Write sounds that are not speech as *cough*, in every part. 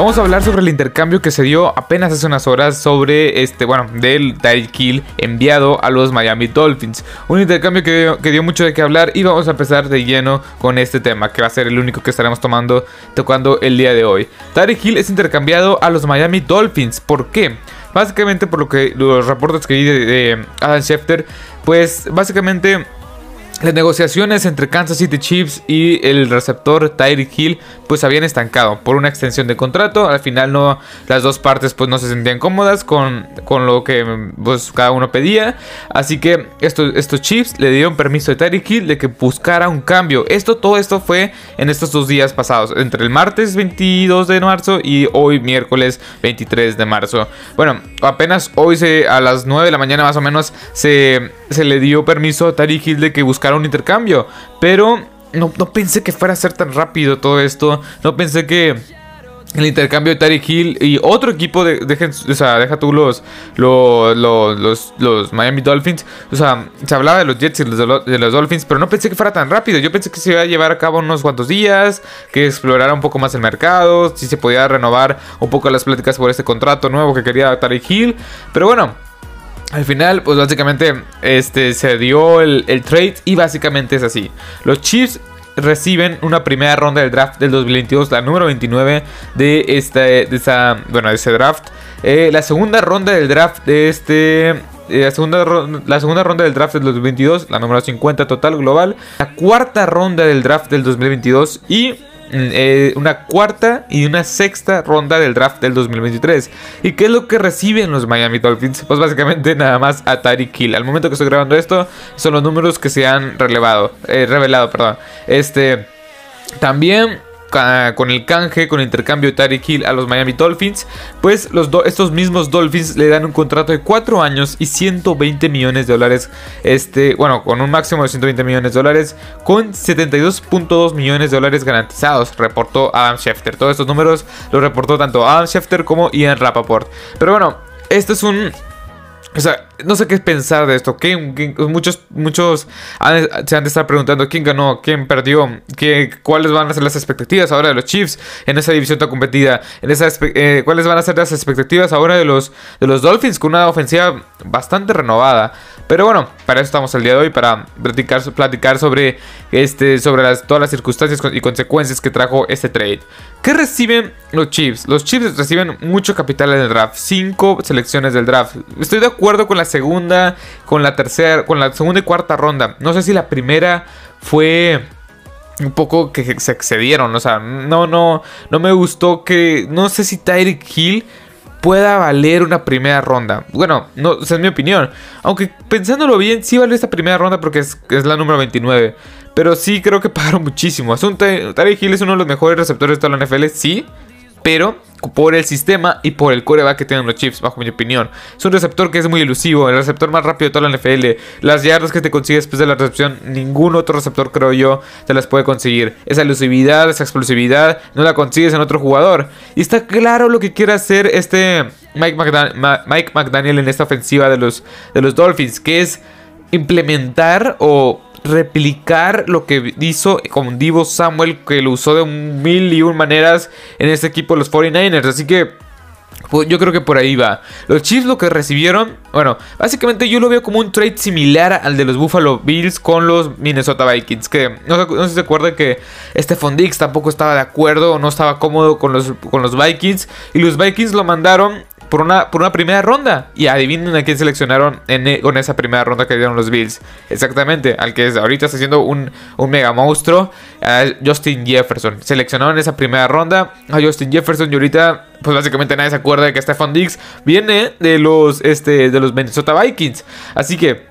Vamos a hablar sobre el intercambio que se dio apenas hace unas horas sobre este, bueno, del Tyreek Hill enviado a los Miami Dolphins. Un intercambio que dio, mucho de qué hablar y vamos a empezar de lleno con este tema, que va a ser el único que estaremos tomando, tocando el día de hoy. Tyreek Hill es intercambiado a los Miami Dolphins. ¿Por qué? Básicamente por lo que los reportes que vi de, de Adam Schefter, pues básicamente las negociaciones entre Kansas City Chiefs y el receptor Tyreek Hill pues habían estancado por una extensión de contrato. Al final no las dos partes pues no se sentían cómodas con, con lo que pues cada uno pedía. Así que estos, estos Chiefs le dieron permiso a Tyreek Hill de que buscara un cambio. Esto todo esto fue en estos dos días pasados, entre el martes 22 de marzo y hoy miércoles 23 de marzo. Bueno, apenas hoy se, a las 9 de la mañana más o menos se, se le dio permiso a Tyreek Hill de que buscara un intercambio. Pero no, pensé que fuera a ser tan rápido todo esto. No pensé que el intercambio de Tariq Hill y otro equipo de, o sea, deja tú los los, los, los, Miami Dolphins. O sea, se hablaba de los Jets y de los Dolphins, pero no pensé que fuera tan rápido. Yo pensé que se iba a llevar a cabo unos cuantos días, que explorara un poco más el mercado, si se podía renovar un poco las pláticas por este contrato nuevo que quería Tariq Hill. Pero bueno, al final, pues básicamente este, se dio el, trade y básicamente es así. Los Chiefs reciben una primera ronda del draft del 2022, la número 29 de, esta, de, esa, bueno, de ese draft. Eh, la segunda ronda del draft de este... Eh, la, segunda, la segunda ronda del draft del 2022, la número 50 total global. La cuarta ronda del draft del 2022 y eh, una cuarta y una sexta ronda del draft del 2023. ¿Y qué es lo que reciben los Miami Dolphins? Pues básicamente nada más a Tyreek Hill. Al momento que estoy grabando esto, son los números que se han relevado, eh, revelado. Perdón. Este, también con el canje, con el intercambio de Tyreek Hill a los Miami Dolphins, pues los estos mismos Dolphins le dan un contrato de 4 años y 120 millones de dólares, este, bueno, con un máximo de 120 millones de dólares, con 72.2 millones de dólares garantizados, reportó Adam Schefter. Todos estos números los reportó tanto Adam Schefter como Ian Rappaport. Pero bueno, este es un o sea, no sé qué pensar de esto. muchos muchos se han de estar preguntando quién ganó, quién perdió, qué, cuáles van a ser las expectativas ahora de los Chiefs en esa división tan competida. En esa, eh, cuáles van a ser las expectativas ahora de los, de los Dolphins con una ofensiva bastante renovada. Pero bueno, para eso estamos el día de hoy, para platicar sobre, este, sobre todas las circunstancias y consecuencias que trajo este trade. ¿Qué reciben los Chiefs? Los Chiefs reciben mucho capital en el draft, 5 selecciones del draft. Estoy de acuerdo con la segunda, con la tercera, con la segunda y cuarta ronda. No sé si la primera fue un poco que se excedieron, o sea, no no no me gustó que no sé si Tyreek Hill pueda valer una primera ronda. Bueno, no, esa es mi opinión. Aunque pensándolo bien, sí vale esta primera ronda porque es, la número 29. Pero sí creo que *laughs* pagaron muchísimo. Tarek Hill es uno de los mejores receptores de toda la NFL, sí. Pero por el sistema y por el coreback que tienen los Chiefs, bajo mi opinión. Es un receptor que es muy elusivo, el receptor más rápido de toda la NFL. Las yardas que te consigues después de la recepción, ningún otro receptor, creo yo, te las puede conseguir. Esa elusividad, esa explosividad, no la consigues en otro jugador. Y está claro lo que quiere hacer este Mike, Mike McDaniel en esta ofensiva de los, de los Dolphins, que es implementar o replicar lo que hizo con Divo Samuel, que lo usó de mil y un maneras en este equipo los 49ers. Así que pues, yo creo que por ahí va. Los Chiefs lo que recibieron, bueno, básicamente yo lo veo como un trade similar al de los Buffalo Bills con los Minnesota Vikings. Que no, se acuerdan que este Dix tampoco estaba de acuerdo o no estaba cómodo con los, con los Vikings. Y los Vikings lo mandaron por una, por una primera ronda. Y adivinen a quién seleccionaron en, e, con esa primera ronda que dieron los Bills. Exactamente, al que ahorita está haciendo un, un mega monstruo, a Justin Jefferson. Seleccionaron esa primera ronda a Justin Jefferson y ahorita, pues básicamente nadie se acuerda de que Stephon Diggs viene de los, este, de los Minnesota Vikings. Así que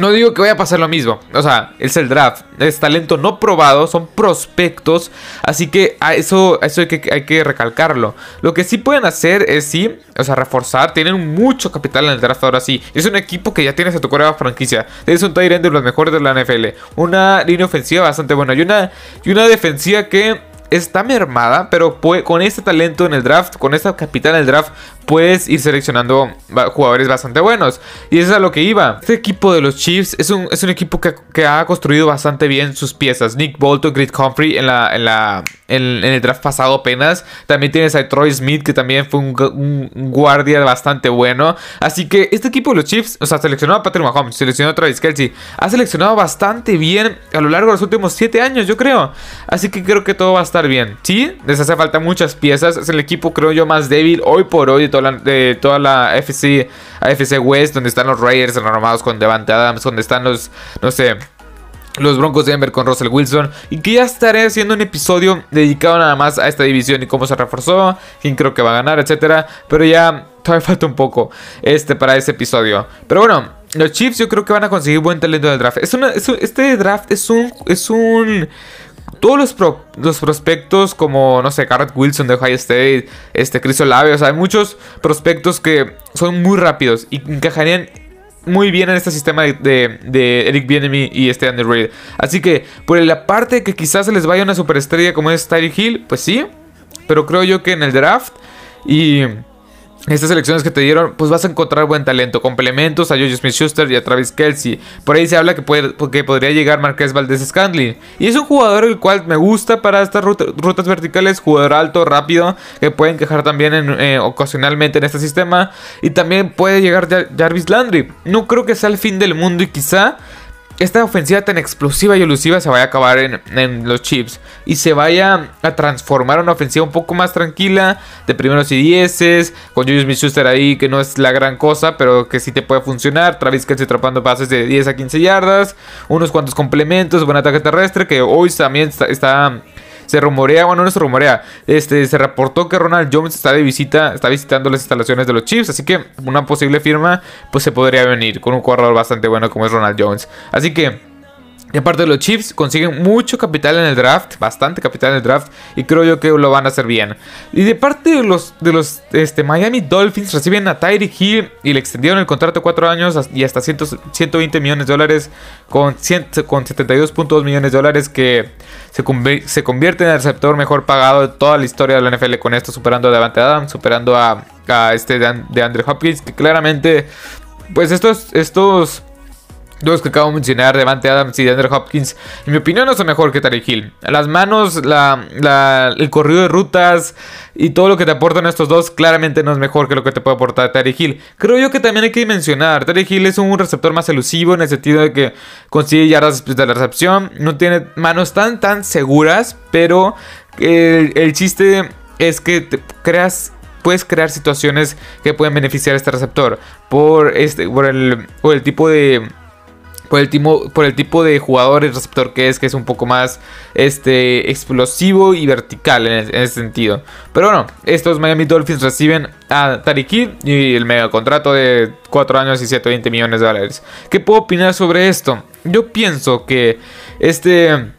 no digo que vaya a pasar lo mismo. O sea, es el draft. Es talento no probado. Son prospectos. Así que a eso, eso hay, que, hay que recalcarlo. Lo que sí pueden hacer es sí. O sea, reforzar. Tienen mucho capital en el draft ahora sí. Es un equipo que ya tienes a tu correa franquicia. Es un Tyrant de los mejores de la NFL. Una línea ofensiva bastante buena. Y una, y una defensiva que está mermada, pero con este talento en el draft, con esta capital en el draft, puedes ir seleccionando jugadores bastante buenos. Y eso es a lo que iba. Este equipo de los Chiefs es un, es un equipo que, ha construido bastante bien sus piezas. Nick Bolton, Grit Humphrey en, la, en, la, en, el draft pasado apenas. También tienes a Troy Smith, que también fue un, guardia bastante bueno. Así que este equipo de los Chiefs, o sea, seleccionó a Patrick Mahomes, seleccionó a Travis Kelsey. Ha seleccionado bastante bien a lo largo de los últimos 7 años, yo creo. Así que creo que todo va a estar bien. Sí, les hace falta muchas piezas. Es el equipo, creo yo, más débil hoy por hoy de toda la, de toda la FC, AFC West, donde están los Raiders armados con Devante Adams, donde están los, no sé, los Broncos de Denver con Russell Wilson. Y que ya estaré haciendo un episodio dedicado nada más a esta división y cómo se reforzó, quién creo que va a ganar, etcétera. Pero ya todavía *laughs* falta un poco este para ese episodio. Pero bueno, los Chiefs yo creo que van a conseguir buen talento del draft. Es este draft es un. Es un todos los, los, prospectos como, no sé, Garrett Wilson de Ohio State, este, Chris Olave, o sea, hay muchos prospectos que son muy rápidos y encajarían muy bien en este sistema de, de Eric Bienemy y este Andy Reid. Así que, por la parte que quizás se les vaya una superestrella como es Tyreek Hill, pues sí, pero creo yo que en el draft y estas elecciones que te dieron, pues vas a encontrar buen talento, complementos a Jojo Smith-Schuster y a Travis Kelsey. Por ahí se habla que, puede, que podría llegar Marqués Valdez Scandling. Y es un jugador el cual me gusta para estas rutas verticales, jugador alto, rápido, que puede encajar también eh, ocasionalmente en este sistema. Y también puede llegar Jarvis Landry. No creo que sea el fin del mundo y quizá esta ofensiva tan explosiva y elusiva se vaya a acabar en, los chips y se vaya a transformar en una ofensiva un poco más tranquila, de primeros y dieces, con Julius Smith-Schuster ahí que no es la gran cosa, pero que sí te puede funcionar, Travis Kelsey atrapando pases de 10 a 15 yardas, unos cuantos complementos, buen ataque terrestre que hoy también está se rumorea, bueno, no se rumorea, este, se reportó que Ronald Jones está de visita, está visitando las instalaciones de los Chiefs, así que una posible firma, pues se podría venir con un corredor bastante bueno como es Ronald Jones. Así que y aparte los Chiefs, consiguen mucho capital en el draft, bastante capital en el draft, y creo yo que lo van a hacer bien. Y de parte de los, de los este, Miami Dolphins, reciben a Tyreek Hill y le extendieron el contrato de 4 años y hasta 120 millones de dólares, con, con 72.2 millones de dólares, que se, se, convierte en el receptor mejor pagado de toda la historia de la NFL con esto, superando a Devante Adams, superando a, a este de, de Andrew Hopkins, que claramente, pues estos, estos Dos que acabo de mencionar, Devante Adams y DeAndre Hopkins, en mi opinión no son mejor que Tariq Hill. Las manos, la, el corrido de rutas y todo lo que te aportan estos dos claramente no es mejor que lo que te puede aportar Tariq Hill. Creo yo que también hay que mencionar, Tariq Hill es un receptor más elusivo en el sentido de que consigue yardas de la recepción, no tiene manos tan tan seguras, pero el, el chiste es que te creas puedes crear situaciones que pueden beneficiar a este receptor por este por el, por el tipo de por el, tipo, por el tipo de jugador y receptor que es, que es un poco más este, explosivo y vertical en, ese sentido. Pero bueno, estos Miami Dolphins reciben a Tariq y el mega contrato de 4 años y 120 millones de dólares. ¿Qué puedo opinar sobre esto? Yo pienso que este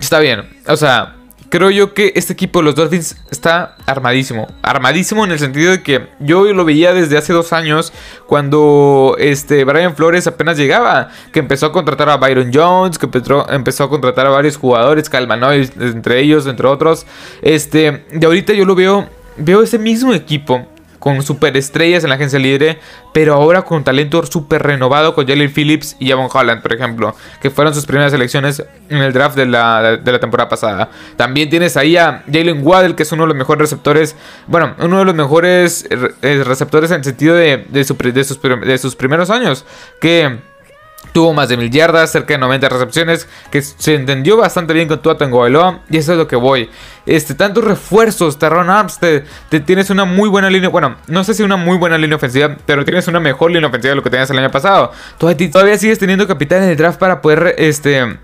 está bien. O sea, creo yo que este equipo de los Dolphins está armadísimo. Armadísimo en el sentido de que yo lo veía desde hace dos años cuando este Brian Flores apenas llegaba. Que empezó a contratar a Byron Jones, que empezó, a contratar a varios jugadores, Calmanoy entre ellos, entre otros. Este, de ahorita yo lo veo, veo ese mismo equipo con superestrellas en la agencia libre, pero ahora con un talento súper renovado con Jalen Phillips y Javon Holland, por ejemplo, que fueron sus primeras elecciones en el draft de la, temporada pasada. También tienes ahí a Jalen Waddell, que es uno de los mejores receptores, bueno, uno de los mejores eh, receptores en el sentido de, de, sus, de sus primeros años, que Tuvo más de mil yardas, cerca de 90 recepciones, que se entendió bastante bien con Tua Tagovailoa, y eso es lo que voy. Este, tantos refuerzos, Terron Armstead, te tienes una muy buena línea, bueno, no sé si una muy buena línea ofensiva, pero tienes una mejor línea ofensiva de lo que tenías el año pasado. Todavía, sigues teniendo capital en el draft para poder, este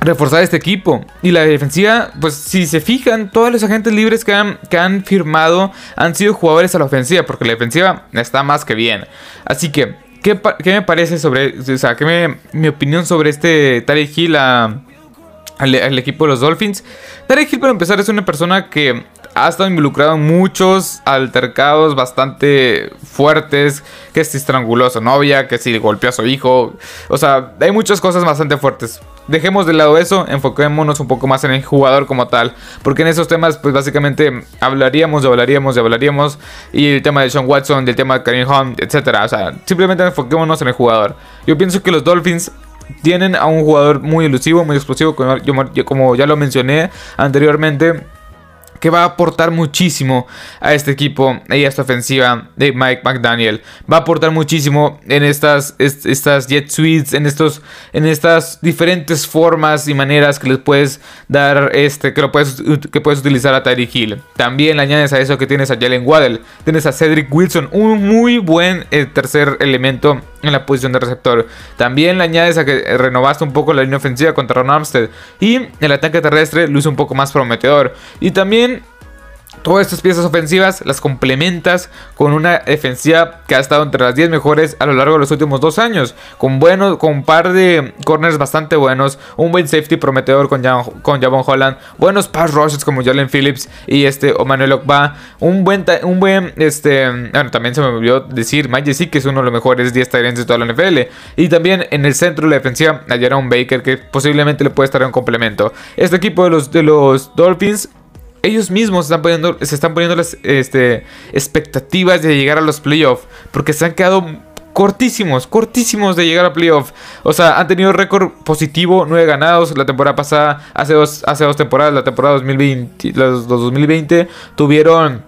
reforzar este equipo. Y la defensiva, pues si se fijan, todos los agentes libres que han, que han firmado han sido jugadores a la ofensiva, porque la defensiva está más que bien. Así que ¿Qué, me parece sobre, o sea, qué me, mi opinión sobre este Tarek Hill al, equipo de los Dolphins? Tarek Hill, para empezar, es una persona que ha estado involucrado en muchos altercados bastante fuertes, que si estranguló a su novia, que si golpeó a su hijo, o sea, hay muchas cosas bastante fuertes. Dejemos de lado eso, enfoquémonos un poco más en el jugador como tal, porque en esos temas pues básicamente hablaríamos y hablaríamos y hablaríamos y el tema de Sean Watson, del tema de Karim Hunt, etcétera, o sea, simplemente enfoquémonos en el jugador. Yo pienso que los Dolphins tienen a un jugador muy elusivo, muy explosivo, como ya lo mencioné anteriormente que va a aportar muchísimo a este equipo y a esta ofensiva de Mike McDaniel. Va a aportar muchísimo en estas, estas jet suites, en, estos, en estas diferentes formas y maneras que les puedes dar, este, que, lo puedes, que puedes utilizar a Tyreek Hill. También le añades a eso que tienes a Jalen Waddell, tienes a Cedric Wilson, un muy buen eh, tercer elemento en la posición de receptor. También le añades a que renovaste un poco la línea ofensiva contra Ron Armstead y el ataque terrestre hizo un poco más prometedor. Y también Todas estas piezas ofensivas las complementas con una defensiva que ha estado entre las 10 mejores a lo largo de los últimos dos años. Con, bueno, con un par de corners bastante buenos. Un buen safety prometedor con, con Javon Holland. Buenos pass rushes como Jalen Phillips y este Manuel Okba. Un buen, un buen, este, bueno, también se me olvidó decir Mike sí que es uno de los mejores 10 Tyrants de toda la NFL. Y también en el centro de la defensiva a un Baker que posiblemente le puede estar en complemento. Este equipo de los, de los Dolphins ellos mismos están poniendo, se están poniendo las este, expectativas de llegar a los playoffs. Porque se han quedado cortísimos, cortísimos de llegar a playoffs O sea, han tenido récord positivo, 9 ganados la temporada pasada, hace dos, hace dos temporadas, la temporada 2020, los, 2020 tuvieron,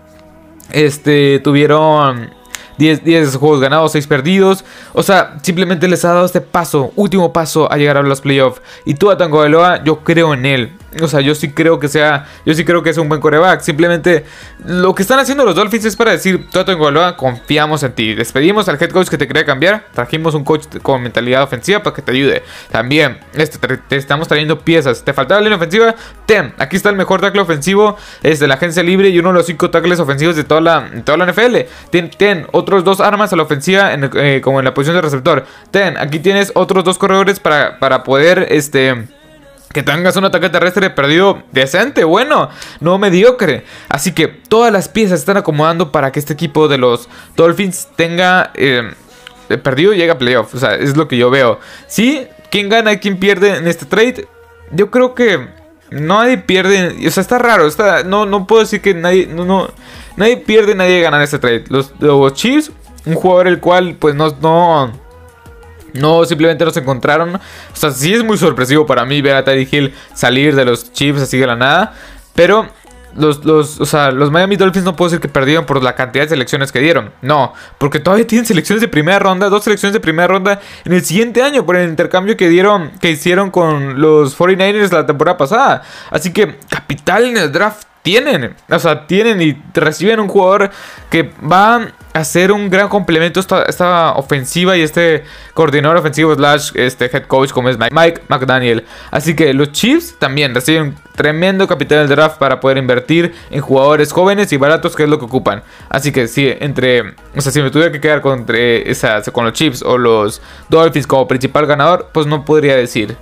este, tuvieron 10, 10 juegos ganados, 6 perdidos. O sea, simplemente les ha dado este paso, último paso a llegar a los playoffs. Y tú a Tango Veloa, yo creo en él. O sea, yo sí creo que sea, yo sí creo que es un buen coreback. Simplemente lo que están haciendo los Dolphins es para decir, tú Veloa, confiamos en ti. Despedimos al head coach que te quería cambiar. Trajimos un coach con mentalidad ofensiva para que te ayude. También, este, te, estamos trayendo piezas. ¿Te faltaba la línea ofensiva? Ten, aquí está el mejor tackle ofensivo es de la agencia libre y uno de los 5 tackles ofensivos de toda la, toda la NFL. Ten, ten, otros dos armas a la ofensiva eh, como en la posición de receptor. Ten, aquí tienes otros dos corredores para, para poder, este que tengas un ataque terrestre perdido decente, bueno, no mediocre. Así que todas las piezas están acomodando para que este equipo de los Dolphins tenga eh, perdido y llegue a playoff. O sea, es lo que yo veo. Sí, quién gana y quién pierde en este trade. Yo creo que nadie pierde. O sea, está raro. Está, no, no puedo decir que nadie. No, nadie pierde, nadie gana en este trade. Los, los Chiefs, un jugador el cual, pues no. no no, simplemente nos encontraron. O sea, sí es muy sorpresivo para mí ver a Teddy Hill salir de los Chiefs así de la nada. Pero los, los, o sea, los Miami Dolphins no puedo decir que perdieron por la cantidad de selecciones que dieron. No, porque todavía tienen selecciones de primera ronda, dos selecciones de primera ronda en el siguiente año por el intercambio que dieron, que hicieron con los 49ers la temporada pasada. Así que capital en el draft tienen. O sea, tienen y reciben un jugador que va a ser un gran complemento esta, esta ofensiva y este coordinador ofensivo slash este head coach como es Mike McDaniel. Así que los Chiefs también reciben tremendo capital del draft para poder invertir en jugadores jóvenes y baratos que es lo que ocupan. Así que si entre, o sea, si me tuviera que quedar con, esa, con los Chiefs o los Dolphins como principal ganador, pues no podría decir.